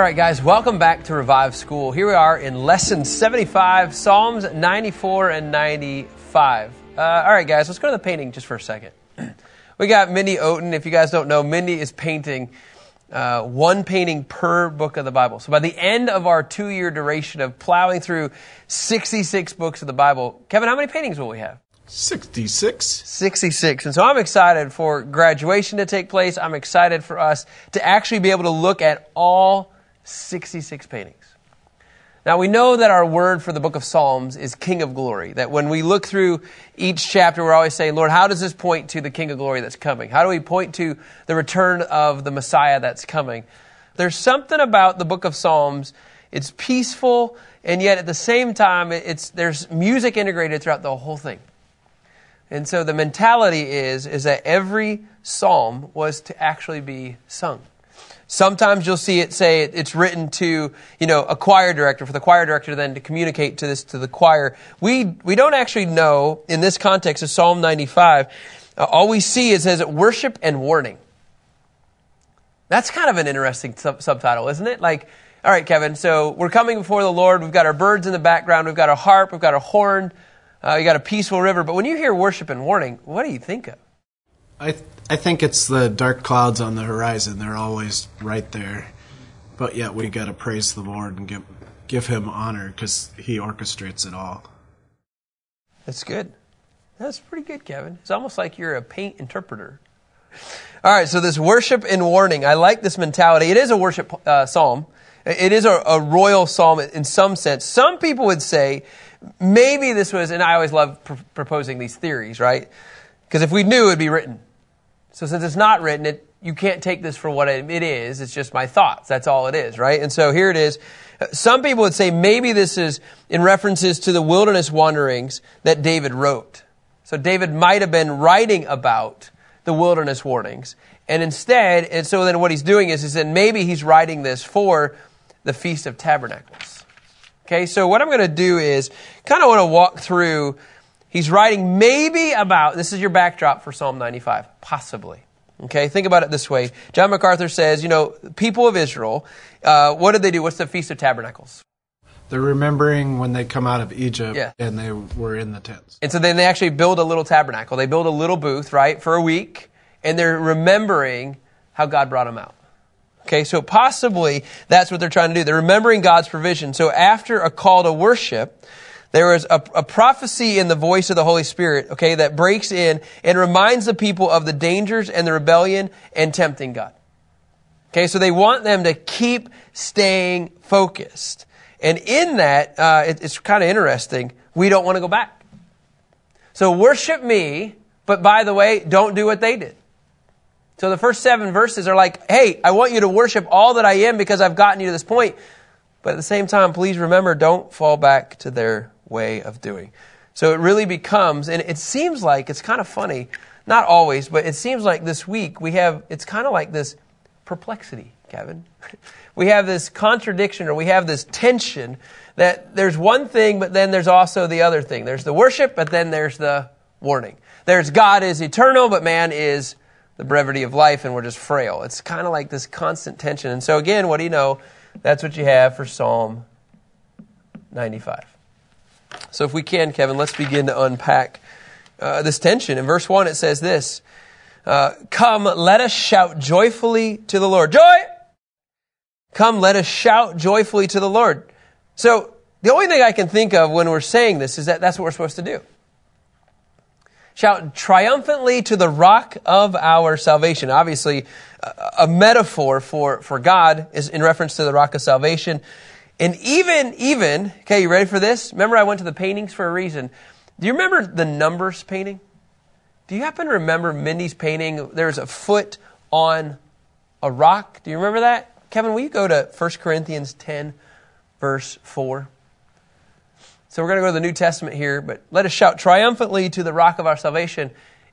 All right, guys, welcome back to Revive School. Here we are in lesson 75, Psalms 94 and 95. Uh, all right, guys, let's go to the painting just for a second. we got Mindy Oten. If you guys don't know, Mindy is painting uh, one painting per book of the Bible. So by the end of our two year duration of plowing through 66 books of the Bible, Kevin, how many paintings will we have? 66. 66. And so I'm excited for graduation to take place. I'm excited for us to actually be able to look at all 66 paintings. Now we know that our word for the book of Psalms is King of Glory. That when we look through each chapter, we're always saying, Lord, how does this point to the King of Glory that's coming? How do we point to the return of the Messiah that's coming? There's something about the book of Psalms. It's peaceful, and yet at the same time, it's, there's music integrated throughout the whole thing. And so the mentality is, is that every psalm was to actually be sung. Sometimes you'll see it say it's written to, you know, a choir director, for the choir director then to communicate to this to the choir. We, we don't actually know, in this context of Psalm 95, uh, all we see is says worship and warning. That's kind of an interesting sub- subtitle, isn't it? Like, all right, Kevin, so we're coming before the Lord. We've got our birds in the background. We've got a harp. We've got a horn. Uh, you got a peaceful river. But when you hear worship and warning, what do you think of? I th- I think it's the dark clouds on the horizon. They're always right there, but yet we got to praise the Lord and give give Him honor because He orchestrates it all. That's good. That's pretty good, Kevin. It's almost like you're a paint interpreter. All right, so this worship and warning. I like this mentality. It is a worship uh, psalm. It is a, a royal psalm in some sense. Some people would say maybe this was, and I always love pr- proposing these theories, right? Because if we knew, it'd be written. So since it's not written, it, you can't take this for what it is. It's just my thoughts. That's all it is, right? And so here it is. Some people would say maybe this is in references to the wilderness wanderings that David wrote. So David might have been writing about the wilderness warnings. And instead, and so then what he's doing is, is that maybe he's writing this for the Feast of Tabernacles. Okay, so what I'm going to do is kind of want to walk through He's writing maybe about, this is your backdrop for Psalm 95, possibly. Okay, think about it this way. John MacArthur says, you know, people of Israel, uh, what did they do? What's the Feast of Tabernacles? They're remembering when they come out of Egypt Yeah. and they were in the tents. And so then they actually build a little tabernacle. They build a little booth, right, for a week, and they're remembering how God brought them out. Okay, so possibly that's what they're trying to do. They're remembering God's provision. So after a call to worship, there is a, a, prophecy in the voice of the Holy Spirit, okay, that breaks in and reminds the people of the dangers and the rebellion and tempting God. Okay, so they want them to keep staying focused. And in that, uh, it, it's kind of interesting. We don't want to go back. So worship me, but by the way, don't do what they did. So the first seven verses are like, hey, I want you to worship all that I am because I've gotten you to this point. But at the same time, please remember, don't fall back to their way of doing. So it really becomes, and it seems like it's kind of funny, not always, but it seems like this week we have, it's kind of like this perplexity, Kevin. We have this contradiction or we have this tension that there's one thing, but then there's also the other thing. There's the worship, but then there's the warning. There's God is eternal, but man is the brevity of life, and we're just frail. It's kind of like this constant tension. And so, again, what do you know? That's what you have for Psalm 95. So, if we can, Kevin, let's begin to unpack uh, this tension. In verse 1, it says this uh, Come, let us shout joyfully to the Lord. Joy! Come, let us shout joyfully to the Lord. So, the only thing I can think of when we're saying this is that that's what we're supposed to do. Shout triumphantly to the rock of our salvation. Obviously, a metaphor for, for God is in reference to the rock of salvation. And even, even, okay, you ready for this? Remember I went to the paintings for a reason. Do you remember the numbers painting? Do you happen to remember Mindy's painting? There's a foot on a rock. Do you remember that? Kevin, will you go to 1 Corinthians 10? verse 4. So we're going to go to the New Testament here, but let us shout triumphantly to the rock of our salvation.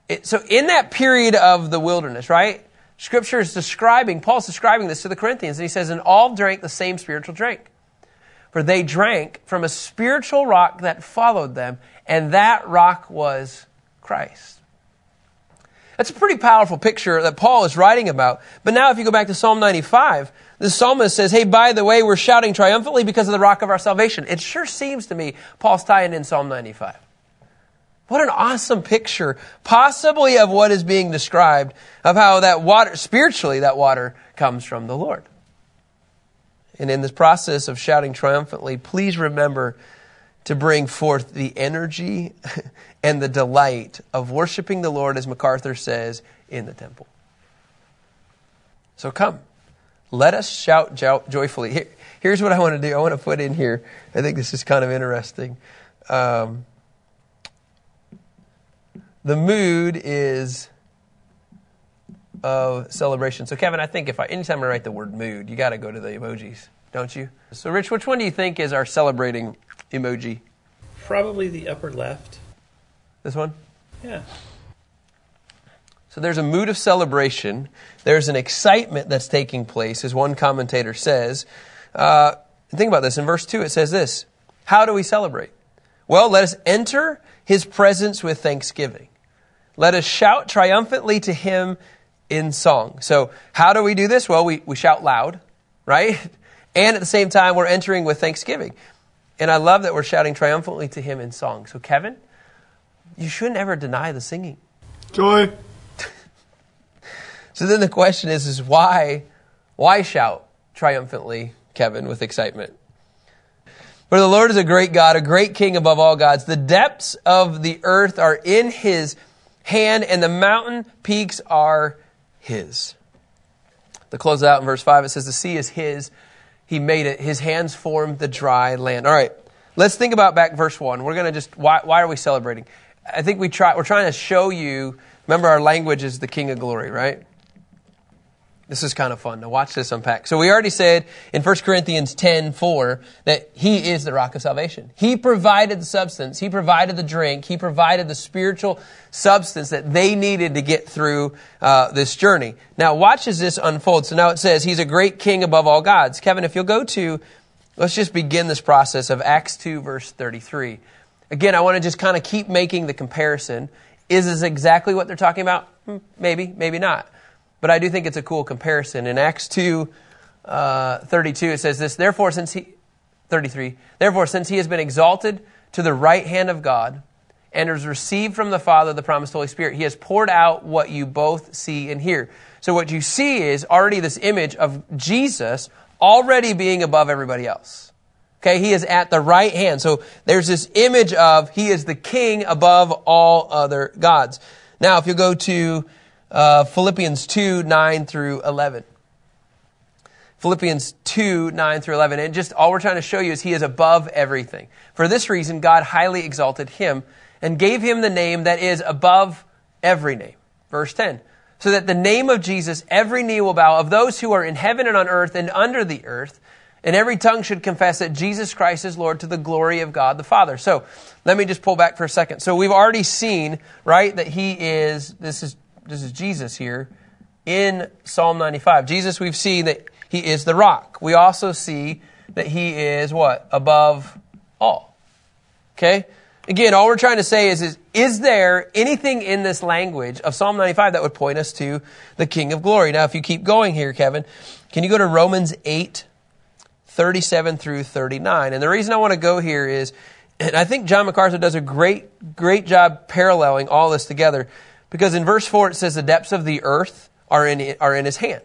It, so in that period of the wilderness, right? Scripture is describing, Paul's describing this to the Corinthians, and he says, and all drank the same spiritual drink. For they drank from a spiritual rock that followed them, and that rock was Christ. That's a pretty powerful picture that Paul is writing about. But now, if you go back to Psalm 95, the psalmist says, Hey, by the way, we're shouting triumphantly because of the rock of our salvation. It sure seems to me Paul's tying in Psalm 95. What an awesome picture, possibly of what is being described, of how that water, spiritually, that water comes from the Lord. And in this process of shouting triumphantly, please remember to bring forth the energy and the delight of worshiping the Lord, as MacArthur says, in the temple. So come, let us shout jo- joyfully. Here, here's what I want to do I want to put in here. I think this is kind of interesting. Um, the mood is of celebration. So, Kevin, I think if I anytime I write the word mood, you got to go to the emojis, don't you? So, Rich, which one do you think is our celebrating emoji? Probably the upper left. This one? Yeah. So there's a mood of celebration. There's an excitement that's taking place, as one commentator says. Uh, think about this. In verse 2, it says this How do we celebrate? Well, let us enter his presence with thanksgiving. Let us shout triumphantly to him in song. So, how do we do this? Well, we, we shout loud, right? And at the same time, we're entering with thanksgiving. And I love that we're shouting triumphantly to him in song. So, Kevin, you shouldn't ever deny the singing. Joy. so then the question is, is why, why shout triumphantly, Kevin, with excitement? For the Lord is a great God, a great King above all gods. The depths of the earth are in His hand, and the mountain peaks are His. To close out in verse 5, it says, The sea is His. He made it. His hands formed the dry land. All right, let's think about back verse 1. We're going to just, why, why are we celebrating? I think we try, we're trying to show you, remember our language is the King of glory, right? This is kind of fun to watch this unpack. So we already said in 1 Corinthians 10, 4, that He is the rock of salvation. He provided the substance. He provided the drink. He provided the spiritual substance that they needed to get through uh, this journey. Now watch as this unfolds. So now it says He's a great King above all gods. Kevin, if you'll go to, let's just begin this process of Acts 2, verse 33. Again, I want to just kind of keep making the comparison. Is this exactly what they're talking about? Hmm, maybe, maybe not. But I do think it's a cool comparison. In Acts 2, uh, 32, it says this, Therefore, since he, 33, Therefore, since he has been exalted to the right hand of God and has received from the Father the promised Holy Spirit, he has poured out what you both see and hear. So what you see is already this image of Jesus already being above everybody else. Okay, he is at the right hand. So there's this image of he is the king above all other gods. Now, if you go to uh, Philippians 2 9 through 11. Philippians 2 9 through 11. And just all we're trying to show you is he is above everything. For this reason, God highly exalted him and gave him the name that is above every name. Verse 10. So that the name of Jesus, every knee will bow of those who are in heaven and on earth and under the earth and every tongue should confess that Jesus Christ is Lord to the glory of God the Father. So let me just pull back for a second. So we've already seen, right, that he is, this is, this is Jesus here in Psalm 95. Jesus, we've seen that he is the rock. We also see that he is what? Above all. Okay? Again, all we're trying to say is, is, is there anything in this language of Psalm 95 that would point us to the King of Glory? Now, if you keep going here, Kevin, can you go to Romans 8, 37 through 39. And the reason I want to go here is, and I think John MacArthur does a great, great job paralleling all this together, because in verse 4 it says, The depths of the earth are in, are in his hand,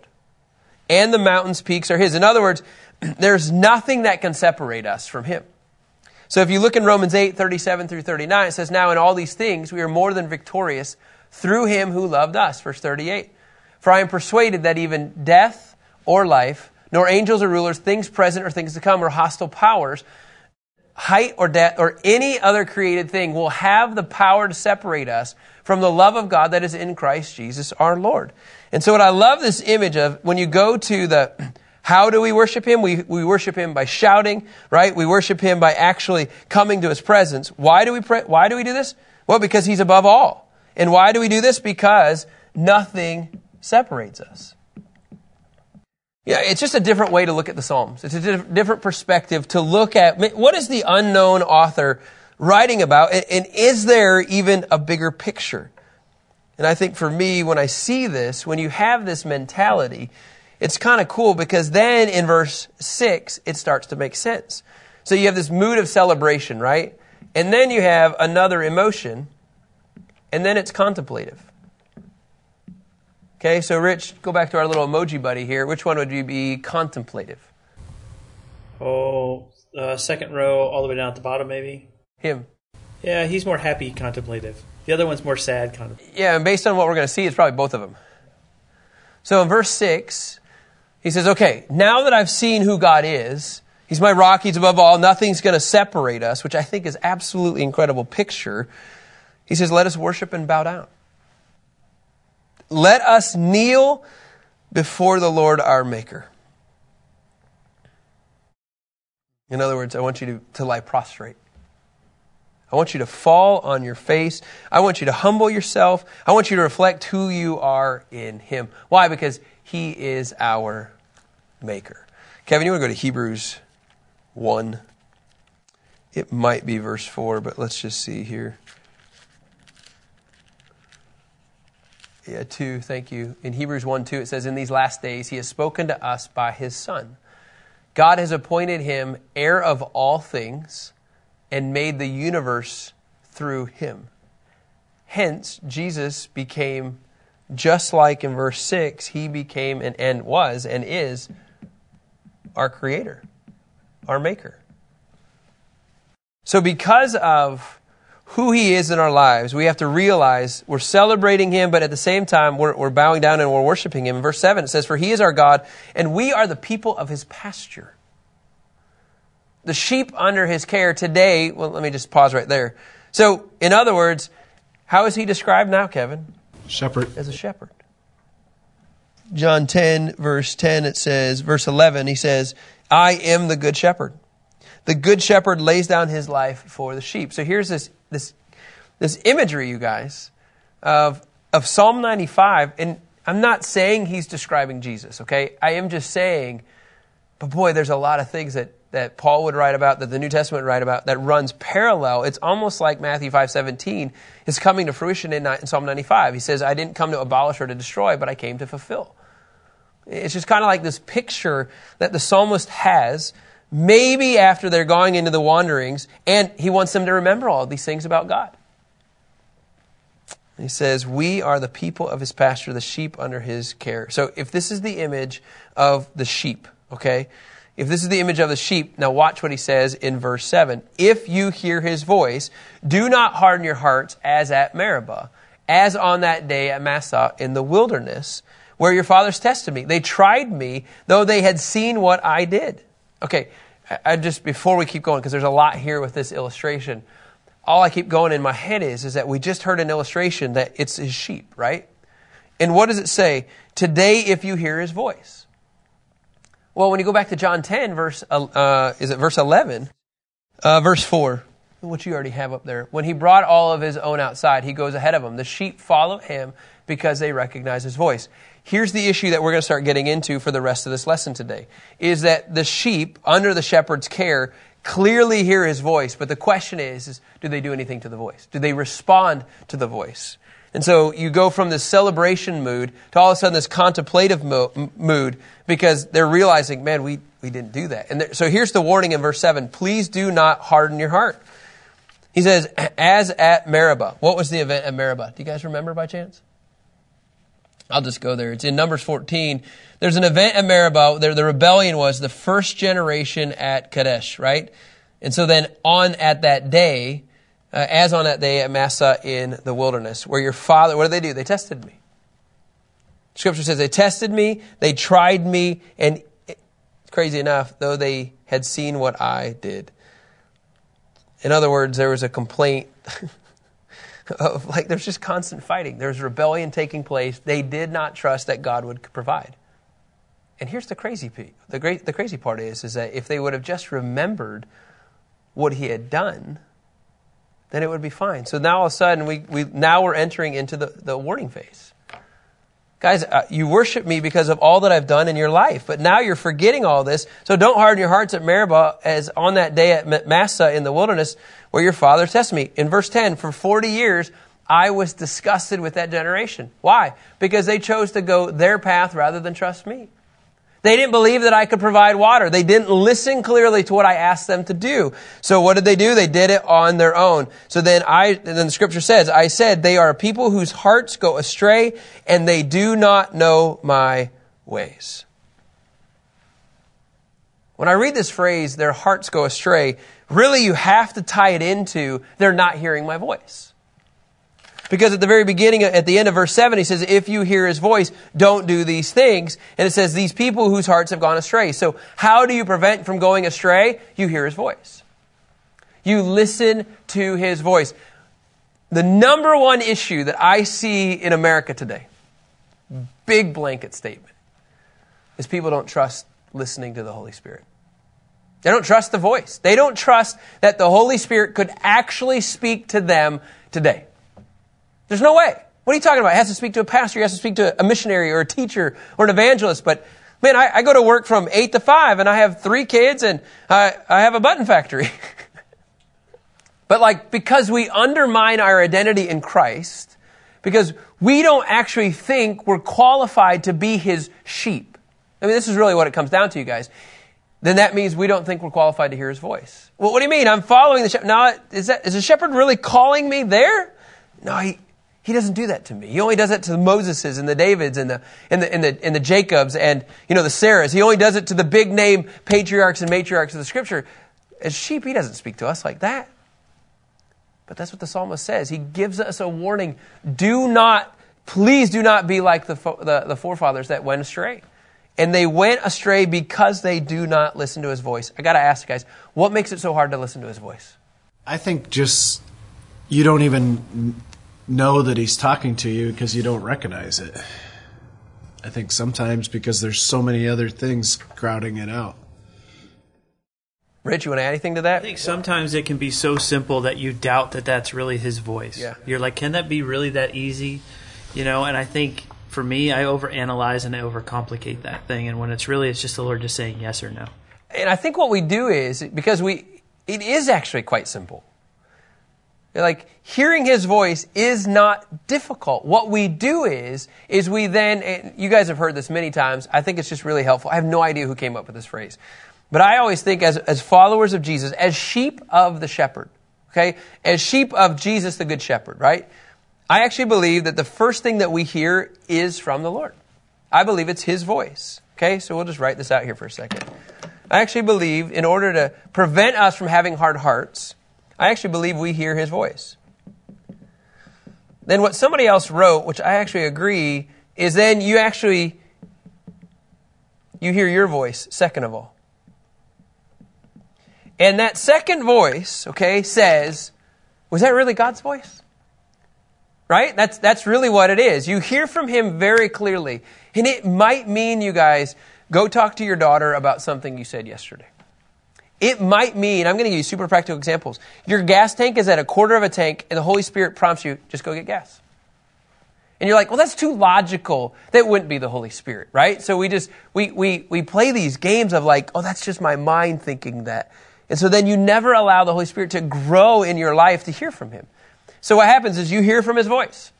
and the mountains' peaks are his. In other words, there's nothing that can separate us from him. So if you look in Romans 8, 37 through 39, it says, Now in all these things we are more than victorious through him who loved us. Verse 38. For I am persuaded that even death or life, nor angels or rulers, things present or things to come, or hostile powers, height or depth, or any other created thing will have the power to separate us from the love of God that is in Christ Jesus our Lord. And so what I love this image of, when you go to the How do we worship him? We, we worship him by shouting, right? We worship him by actually coming to his presence. Why do we pray? Why do we do this? Well, because he's above all. And why do we do this? Because nothing separates us. Yeah, it's just a different way to look at the Psalms. It's a diff- different perspective to look at what is the unknown author writing about, and, and is there even a bigger picture? And I think for me, when I see this, when you have this mentality, it's kind of cool because then in verse 6, it starts to make sense. So you have this mood of celebration, right? And then you have another emotion, and then it's contemplative. Okay, so Rich, go back to our little emoji buddy here. Which one would you be contemplative? Oh, uh, second row, all the way down at the bottom, maybe. Him. Yeah, he's more happy contemplative. The other one's more sad contemplative. Yeah, and based on what we're going to see, it's probably both of them. So in verse 6, he says, Okay, now that I've seen who God is, He's my rock, He's above all, nothing's going to separate us, which I think is absolutely incredible picture. He says, Let us worship and bow down. Let us kneel before the Lord our Maker. In other words, I want you to, to lie prostrate. I want you to fall on your face. I want you to humble yourself. I want you to reflect who you are in Him. Why? Because He is our Maker. Kevin, you want to go to Hebrews 1? It might be verse 4, but let's just see here. Yeah, 2, thank you. In Hebrews 1 2, it says, In these last days, he has spoken to us by his Son. God has appointed him heir of all things and made the universe through him. Hence, Jesus became just like in verse 6, he became and, and was and is our creator, our maker. So, because of who He is in our lives, we have to realize we're celebrating Him, but at the same time, we're, we're bowing down and we're worshiping Him. In verse 7, it says, For He is our God, and we are the people of His pasture. The sheep under His care today, well, let me just pause right there. So, in other words, how is He described now, Kevin? Shepherd. As a shepherd. John 10, verse 10, it says, verse 11, He says, I am the good shepherd. The good shepherd lays down his life for the sheep. So here's this this this imagery, you guys, of of Psalm 95, and I'm not saying he's describing Jesus, okay? I am just saying, but boy, there's a lot of things that that Paul would write about, that the New Testament would write about, that runs parallel. It's almost like Matthew 5.17 is coming to fruition in, in Psalm 95. He says, I didn't come to abolish or to destroy, but I came to fulfill. It's just kind of like this picture that the psalmist has maybe after they're going into the wanderings, and he wants them to remember all these things about God. He says, We are the people of his pasture, the sheep under his care. So if this is the image of the sheep, okay? If this is the image of the sheep, now watch what he says in verse 7. If you hear his voice, do not harden your hearts as at Meribah, as on that day at Massah in the wilderness, where your fathers tested me. They tried me, though they had seen what I did. Okay, I just before we keep going because there's a lot here with this illustration. All I keep going in my head is is that we just heard an illustration that it's his sheep, right? And what does it say? Today, if you hear his voice. Well, when you go back to John 10, verse uh, is it verse 11, uh, verse 4, which you already have up there. When he brought all of his own outside, he goes ahead of them. The sheep follow him because they recognize his voice. Here's the issue that we're going to start getting into for the rest of this lesson today is that the sheep under the shepherd's care clearly hear his voice, but the question is, is do they do anything to the voice? Do they respond to the voice? And so you go from this celebration mood to all of a sudden this contemplative mo- mood because they're realizing, man, we, we didn't do that. And so here's the warning in verse 7 please do not harden your heart. He says, as at Meribah. What was the event at Meribah? Do you guys remember by chance? I'll just go there. It's in Numbers 14. There's an event at Meribah. There, the rebellion was the first generation at Kadesh, right? And so then on at that day, uh, as on that day at Massah in the wilderness, where your father, what did they do? They tested me. Scripture says they tested me, they tried me, and it's crazy enough, though they had seen what I did. In other words, there was a complaint of like there's just constant fighting. There's rebellion taking place. They did not trust that God would provide. And here's the crazy the great the crazy part is is that if they would have just remembered what he had done, then it would be fine. So now all of a sudden we, we now we're entering into the, the warning phase. Guys, uh, you worship me because of all that I've done in your life, but now you're forgetting all this. So don't harden your hearts at Meribah as on that day at Massah in the wilderness where your father tested me. In verse 10, for 40 years I was disgusted with that generation. Why? Because they chose to go their path rather than trust me. They didn't believe that I could provide water. They didn't listen clearly to what I asked them to do. So what did they do? They did it on their own. So then I, then the scripture says, I said, they are a people whose hearts go astray and they do not know my ways. When I read this phrase, their hearts go astray, really you have to tie it into they're not hearing my voice. Because at the very beginning, at the end of verse 7, he says, If you hear his voice, don't do these things. And it says, These people whose hearts have gone astray. So, how do you prevent from going astray? You hear his voice. You listen to his voice. The number one issue that I see in America today, big blanket statement, is people don't trust listening to the Holy Spirit. They don't trust the voice. They don't trust that the Holy Spirit could actually speak to them today. There's no way. What are you talking about? He has to speak to a pastor, he has to speak to a missionary or a teacher or an evangelist. But man, I, I go to work from 8 to 5 and I have three kids and I, I have a button factory. but like, because we undermine our identity in Christ, because we don't actually think we're qualified to be his sheep. I mean, this is really what it comes down to, you guys. Then that means we don't think we're qualified to hear his voice. Well, what do you mean? I'm following the shepherd. Now, is that, is the shepherd really calling me there? No, he, he doesn't do that to me. He only does that to the Moseses and the Davids and the, and the, and the, and the Jacobs and, you know, the Sarahs. He only does it to the big name patriarchs and matriarchs of the scripture. As sheep, he doesn't speak to us like that. But that's what the psalmist says. He gives us a warning. Do not, please do not be like the, the, the forefathers that went astray. And they went astray because they do not listen to his voice. I got to ask you guys, what makes it so hard to listen to his voice? I think just you don't even know that he's talking to you because you don't recognize it. I think sometimes because there's so many other things crowding it out. Rich, you want to add anything to that? I think sometimes it can be so simple that you doubt that that's really his voice. Yeah. You're like, can that be really that easy? You know, and I think for me, I overanalyze and I overcomplicate that thing. And when it's really, it's just the Lord just saying yes or no. And I think what we do is, because we, it is actually quite simple. Like hearing his voice is not difficult. What we do is, is we then, you guys have heard this many times. I think it's just really helpful. I have no idea who came up with this phrase. But I always think as, as followers of Jesus, as sheep of the shepherd, okay? As sheep of Jesus, the good shepherd, right? I actually believe that the first thing that we hear is from the Lord. I believe it's his voice. Okay, so we'll just write this out here for a second. I actually believe in order to prevent us from having hard hearts, I actually believe we hear his voice. Then what somebody else wrote, which I actually agree, is then you actually you hear your voice second of all. And that second voice, okay, says, was that really God's voice? Right? That's that's really what it is. You hear from him very clearly. And it might mean you guys go talk to your daughter about something you said yesterday. It might mean, I'm going to give you super practical examples. Your gas tank is at a quarter of a tank, and the Holy Spirit prompts you, just go get gas. And you're like, well, that's too logical. That wouldn't be the Holy Spirit, right? So we just, we, we, we play these games of like, oh, that's just my mind thinking that. And so then you never allow the Holy Spirit to grow in your life to hear from Him. So what happens is you hear from His voice.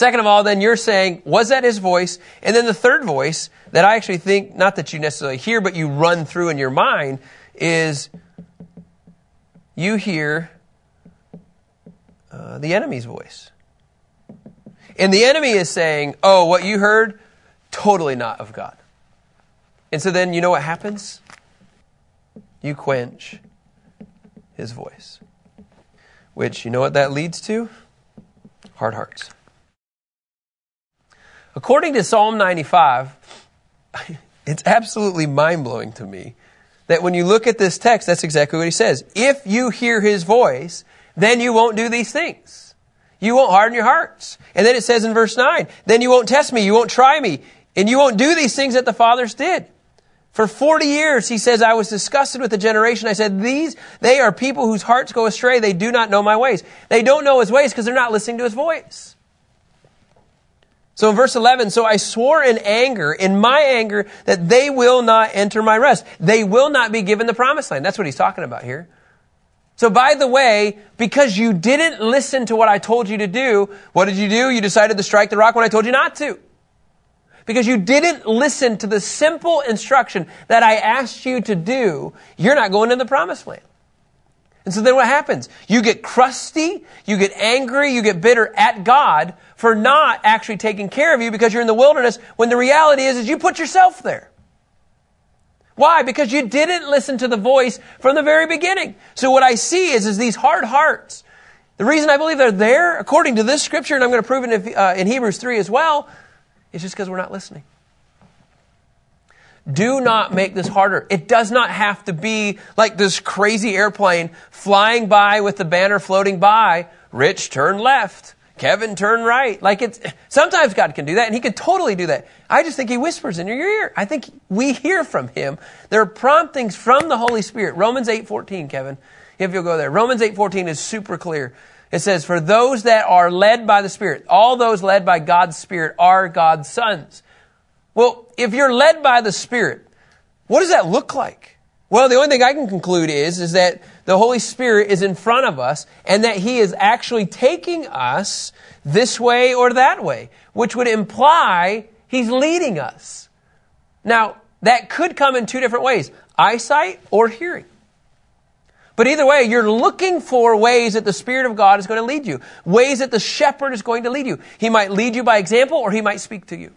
Second of all, then you're saying, was that his voice? And then the third voice that I actually think, not that you necessarily hear, but you run through in your mind, is you hear uh, the enemy's voice. And the enemy is saying, oh, what you heard, totally not of God. And so then you know what happens? You quench his voice. Which, you know what that leads to? Hard hearts. According to Psalm 95, it's absolutely mind blowing to me that when you look at this text, that's exactly what he says. If you hear his voice, then you won't do these things. You won't harden your hearts. And then it says in verse 9, then you won't test me, you won't try me. And you won't do these things that the fathers did. For 40 years, he says, I was disgusted with the generation. I said, these, they are people whose hearts go astray. They do not know my ways. They don't know his ways because they're not listening to his voice. So in verse 11, so I swore in anger, in my anger, that they will not enter my rest. They will not be given the promised land. That's what he's talking about here. So by the way, because you didn't listen to what I told you to do, what did you do? You decided to strike the rock when I told you not to because you didn't listen to the simple instruction that I asked you to do, you're not going to the promised land. And so then what happens? You get crusty, you get angry, you get bitter at God for not actually taking care of you because you're in the wilderness when the reality is, is you put yourself there. Why? Because you didn't listen to the voice from the very beginning. So what I see is, is these hard hearts. The reason I believe they're there, according to this scripture, and I'm going to prove it in, uh, in Hebrews 3 as well, is just because we're not listening. Do not make this harder. It does not have to be like this crazy airplane flying by with the banner floating by. Rich, turn left. Kevin, turn right. Like it's, sometimes God can do that and he can totally do that. I just think he whispers in your ear. I think we hear from him. There are promptings from the Holy Spirit. Romans 8.14, Kevin, if you'll go there. Romans 8.14 is super clear. It says, For those that are led by the Spirit, all those led by God's Spirit are God's sons. Well, if you're led by the Spirit, what does that look like? Well, the only thing I can conclude is, is that the Holy Spirit is in front of us and that He is actually taking us this way or that way, which would imply He's leading us. Now, that could come in two different ways eyesight or hearing. But either way, you're looking for ways that the Spirit of God is going to lead you, ways that the shepherd is going to lead you. He might lead you by example or he might speak to you.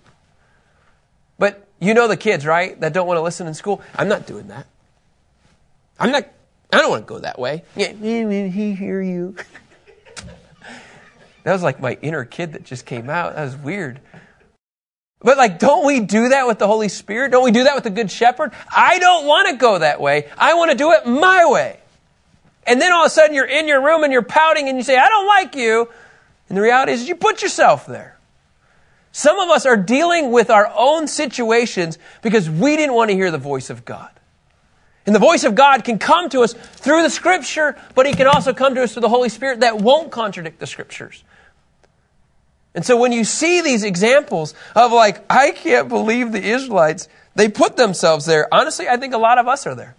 But you know the kids, right, that don't want to listen in school? I'm not doing that. I'm not, I don't want to go that way. Yeah, he hear you. that was like my inner kid that just came out. That was weird. But like, don't we do that with the Holy Spirit? Don't we do that with the Good Shepherd? I don't want to go that way. I want to do it my way. And then all of a sudden you're in your room and you're pouting and you say, I don't like you. And the reality is you put yourself there. Some of us are dealing with our own situations because we didn't want to hear the voice of God. And the voice of God can come to us through the scripture, but he can also come to us through the Holy Spirit that won't contradict the scriptures. And so when you see these examples of like, I can't believe the Israelites, they put themselves there. Honestly, I think a lot of us are there.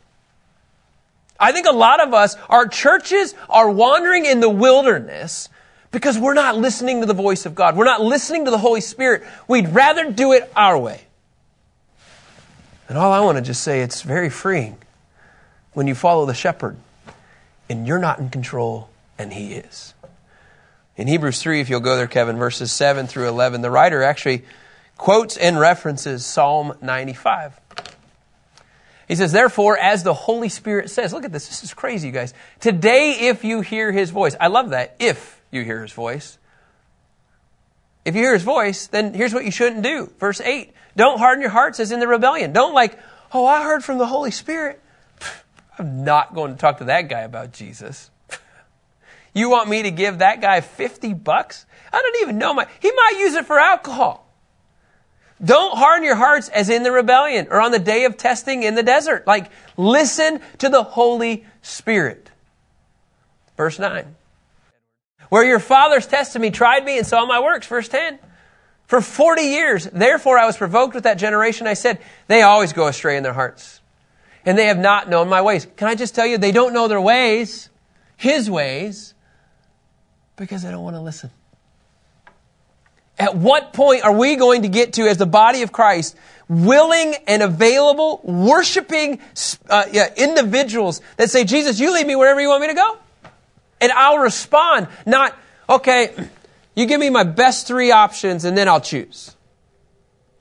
I think a lot of us, our churches are wandering in the wilderness because we're not listening to the voice of God. We're not listening to the Holy Spirit. We'd rather do it our way. And all I want to just say, it's very freeing when you follow the shepherd and you're not in control and he is. In Hebrews 3, if you'll go there, Kevin, verses 7 through 11, the writer actually quotes and references Psalm 95. He says, therefore, as the Holy Spirit says, look at this, this is crazy, you guys. Today, if you hear his voice, I love that, if you hear his voice. If you hear his voice, then here's what you shouldn't do. Verse 8, don't harden your hearts as in the rebellion. Don't like, oh, I heard from the Holy Spirit. I'm not going to talk to that guy about Jesus. you want me to give that guy 50 bucks? I don't even know my, he might use it for alcohol. Don't harden your hearts as in the rebellion or on the day of testing in the desert. Like, listen to the Holy Spirit. Verse 9. Where your fathers tested me, tried me, and saw my works. Verse 10. For 40 years, therefore I was provoked with that generation. I said, they always go astray in their hearts. And they have not known my ways. Can I just tell you, they don't know their ways, His ways, because they don't want to listen. At what point are we going to get to, as the body of Christ, willing and available, worshiping uh, yeah, individuals that say, Jesus, you lead me wherever you want me to go? And I'll respond, not, okay, you give me my best three options and then I'll choose.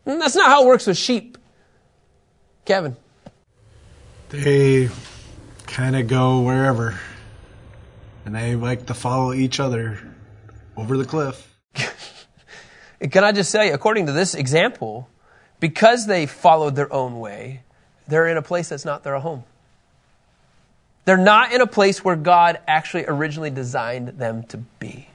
And that's not how it works with sheep. Kevin. They kind of go wherever. And they like to follow each other over the cliff. Can I just say, according to this example, because they followed their own way, they're in a place that's not their home. They're not in a place where God actually originally designed them to be.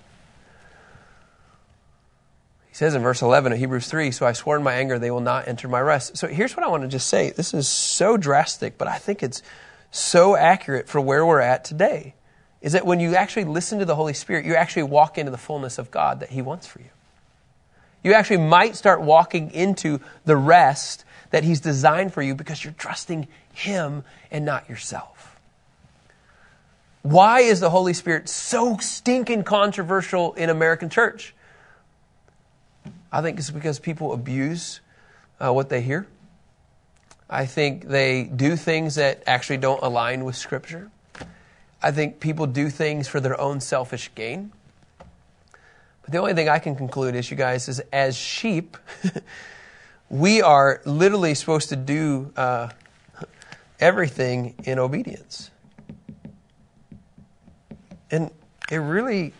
He says in verse 11 of Hebrews 3 So I swore in my anger, they will not enter my rest. So here's what I want to just say. This is so drastic, but I think it's so accurate for where we're at today. Is that when you actually listen to the Holy Spirit, you actually walk into the fullness of God that He wants for you. You actually might start walking into the rest that He's designed for you because you're trusting Him and not yourself. Why is the Holy Spirit so stinking controversial in American church? I think it's because people abuse uh, what they hear. I think they do things that actually don't align with Scripture. I think people do things for their own selfish gain. But the only thing I can conclude is, you guys, is as sheep, we are literally supposed to do uh, everything in obedience. And it really,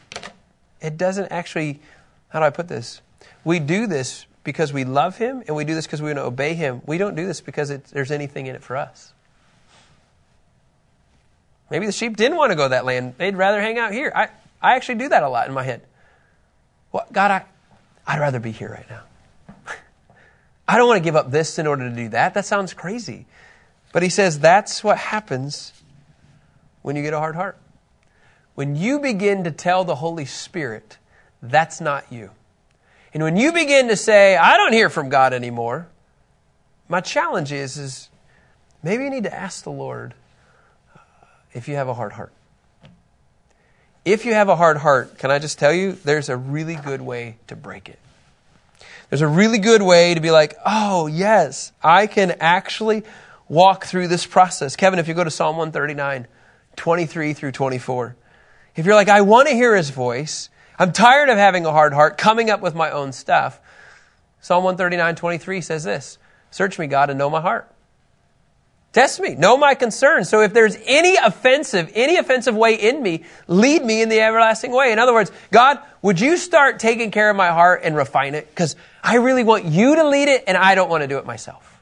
it doesn't actually, how do I put this? We do this because we love Him and we do this because we want to obey Him. We don't do this because it, there's anything in it for us. Maybe the sheep didn't want to go that land. They'd rather hang out here. I, I actually do that a lot in my head. Well, God, I, I'd rather be here right now. I don't want to give up this in order to do that. That sounds crazy. But he says that's what happens when you get a hard heart. When you begin to tell the Holy Spirit, that's not you. And when you begin to say, I don't hear from God anymore, my challenge is, is maybe you need to ask the Lord uh, if you have a hard heart. If you have a hard heart, can I just tell you, there's a really good way to break it. There's a really good way to be like, oh, yes, I can actually walk through this process. Kevin, if you go to Psalm 139, 23 through 24, if you're like, I want to hear his voice, I'm tired of having a hard heart, coming up with my own stuff. Psalm 139, 23 says this Search me, God, and know my heart. Test me, know my concerns. So if there's any offensive, any offensive way in me, lead me in the everlasting way. In other words, God, would you start taking care of my heart and refine it? Because I really want you to lead it and I don't want to do it myself.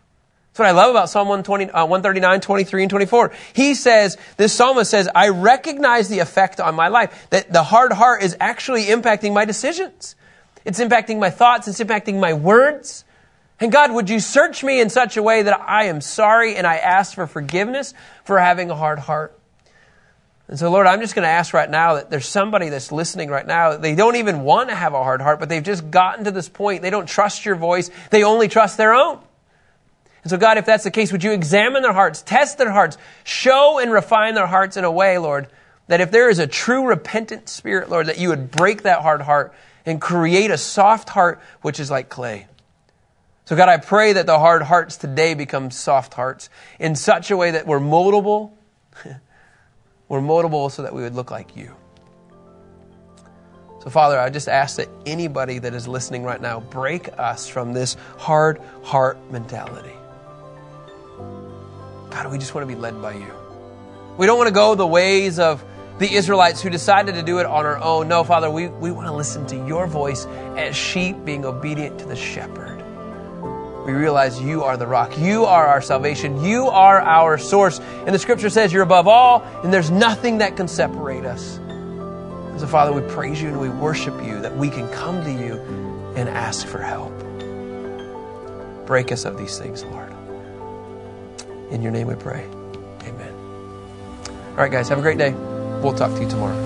That's what I love about Psalm 120, uh, 139, 23, and 24. He says, this psalmist says, I recognize the effect on my life, that the hard heart is actually impacting my decisions. It's impacting my thoughts, it's impacting my words. And God, would you search me in such a way that I am sorry and I ask for forgiveness for having a hard heart? And so, Lord, I'm just going to ask right now that there's somebody that's listening right now. They don't even want to have a hard heart, but they've just gotten to this point. They don't trust your voice. They only trust their own. And so, God, if that's the case, would you examine their hearts, test their hearts, show and refine their hearts in a way, Lord, that if there is a true repentant spirit, Lord, that you would break that hard heart and create a soft heart, which is like clay. So, God, I pray that the hard hearts today become soft hearts in such a way that we're moldable. we're moldable so that we would look like you. So, Father, I just ask that anybody that is listening right now break us from this hard heart mentality. God, we just want to be led by you. We don't want to go the ways of the Israelites who decided to do it on our own. No, Father, we, we want to listen to your voice as sheep being obedient to the shepherd. We realize you are the rock. You are our salvation. You are our source. And the scripture says you're above all, and there's nothing that can separate us. And so, Father, we praise you and we worship you that we can come to you and ask for help. Break us of these things, Lord. In your name we pray. Amen. All right, guys, have a great day. We'll talk to you tomorrow.